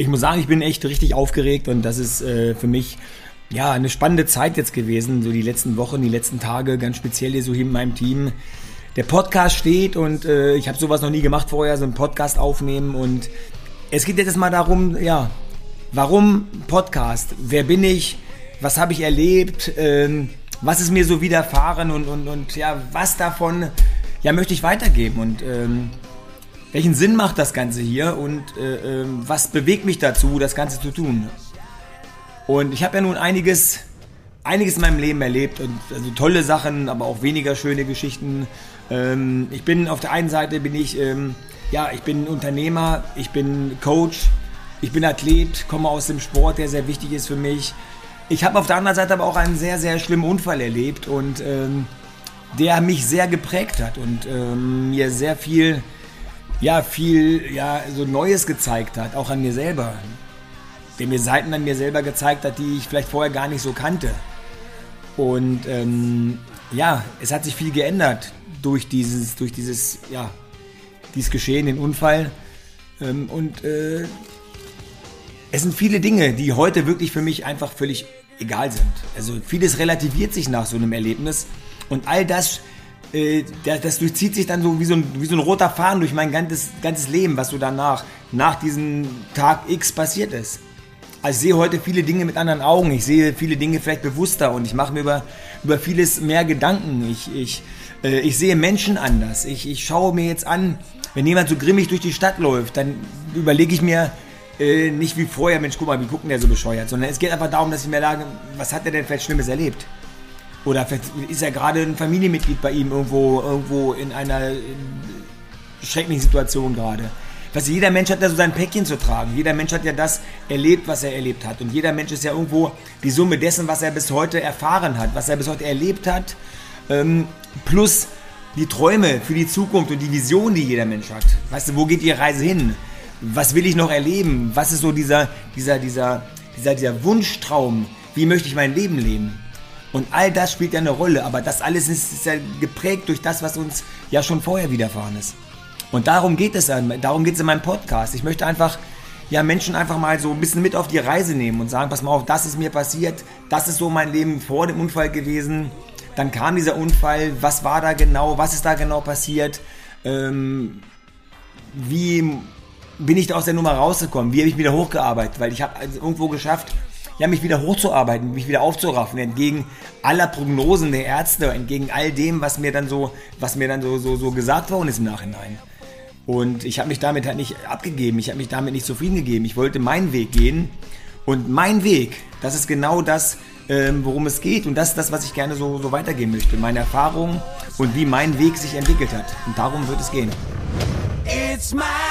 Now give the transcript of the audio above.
Ich muss sagen, ich bin echt richtig aufgeregt und das ist äh, für mich ja eine spannende Zeit jetzt gewesen, so die letzten Wochen, die letzten Tage, ganz speziell hier so hier in meinem Team. Der Podcast steht und äh, ich habe sowas noch nie gemacht vorher, so einen Podcast aufnehmen und es geht jetzt mal darum, ja, warum Podcast? Wer bin ich? Was habe ich erlebt? Ähm, was ist mir so widerfahren und, und, und ja, was davon ja, möchte ich weitergeben und ähm, welchen Sinn macht das Ganze hier und äh, äh, was bewegt mich dazu, das Ganze zu tun? Und ich habe ja nun einiges, einiges in meinem Leben erlebt und also tolle Sachen, aber auch weniger schöne Geschichten. Ähm, ich bin auf der einen Seite bin ich, ähm, ja, ich bin Unternehmer, ich bin Coach, ich bin Athlet, komme aus dem Sport, der sehr wichtig ist für mich. Ich habe auf der anderen Seite aber auch einen sehr, sehr schlimmen Unfall erlebt und ähm, der mich sehr geprägt hat und ähm, mir sehr viel ja, viel, ja, so Neues gezeigt hat, auch an mir selber. Der mir Seiten an mir selber gezeigt hat, die ich vielleicht vorher gar nicht so kannte. Und ähm, ja, es hat sich viel geändert durch dieses, durch dieses, ja, dieses Geschehen, den Unfall. Ähm, und äh, es sind viele Dinge, die heute wirklich für mich einfach völlig egal sind. Also vieles relativiert sich nach so einem Erlebnis. Und all das äh, das durchzieht sich dann so wie so, ein, wie so ein roter Faden durch mein ganzes, ganzes Leben, was so danach, nach diesem Tag X passiert ist. Also ich sehe heute viele Dinge mit anderen Augen, ich sehe viele Dinge vielleicht bewusster und ich mache mir über, über vieles mehr Gedanken. Ich, ich, äh, ich sehe Menschen anders. Ich, ich schaue mir jetzt an, wenn jemand so grimmig durch die Stadt läuft, dann überlege ich mir, äh, nicht wie vorher, Mensch, guck mal, wie gucken der so bescheuert, sondern es geht einfach darum, dass ich mir sage, was hat der denn vielleicht Schlimmes erlebt? Oder vielleicht ist ja gerade ein Familienmitglied bei ihm irgendwo, irgendwo in einer schrecklichen Situation gerade. Weißt du, jeder Mensch hat ja so sein Päckchen zu tragen. Jeder Mensch hat ja das erlebt, was er erlebt hat. Und jeder Mensch ist ja irgendwo die Summe dessen, was er bis heute erfahren hat, was er bis heute erlebt hat. Ähm, plus die Träume für die Zukunft und die Vision, die jeder Mensch hat. Weißt du, wo geht die Reise hin? Was will ich noch erleben? Was ist so dieser, dieser, dieser, dieser, dieser Wunschtraum? Wie möchte ich mein Leben leben? Und all das spielt ja eine Rolle, aber das alles ist, ist ja geprägt durch das, was uns ja schon vorher widerfahren ist. Und darum geht es, darum geht es in meinem Podcast. Ich möchte einfach ja, Menschen einfach mal so ein bisschen mit auf die Reise nehmen und sagen, pass mal auf, das ist mir passiert, das ist so mein Leben vor dem Unfall gewesen. Dann kam dieser Unfall, was war da genau, was ist da genau passiert, ähm, wie bin ich da aus der Nummer rausgekommen, wie habe ich wieder hochgearbeitet, weil ich habe also irgendwo geschafft, ja, mich wieder hochzuarbeiten, mich wieder aufzuraffen, entgegen aller Prognosen der Ärzte, entgegen all dem, was mir dann so, was mir dann so, so, so gesagt worden ist im Nachhinein. Und ich habe mich damit halt nicht abgegeben, ich habe mich damit nicht zufrieden gegeben. Ich wollte meinen Weg gehen. Und mein Weg, das ist genau das, ähm, worum es geht. Und das ist das, was ich gerne so, so weitergeben möchte. Meine Erfahrungen und wie mein Weg sich entwickelt hat. Und darum wird es gehen. It's my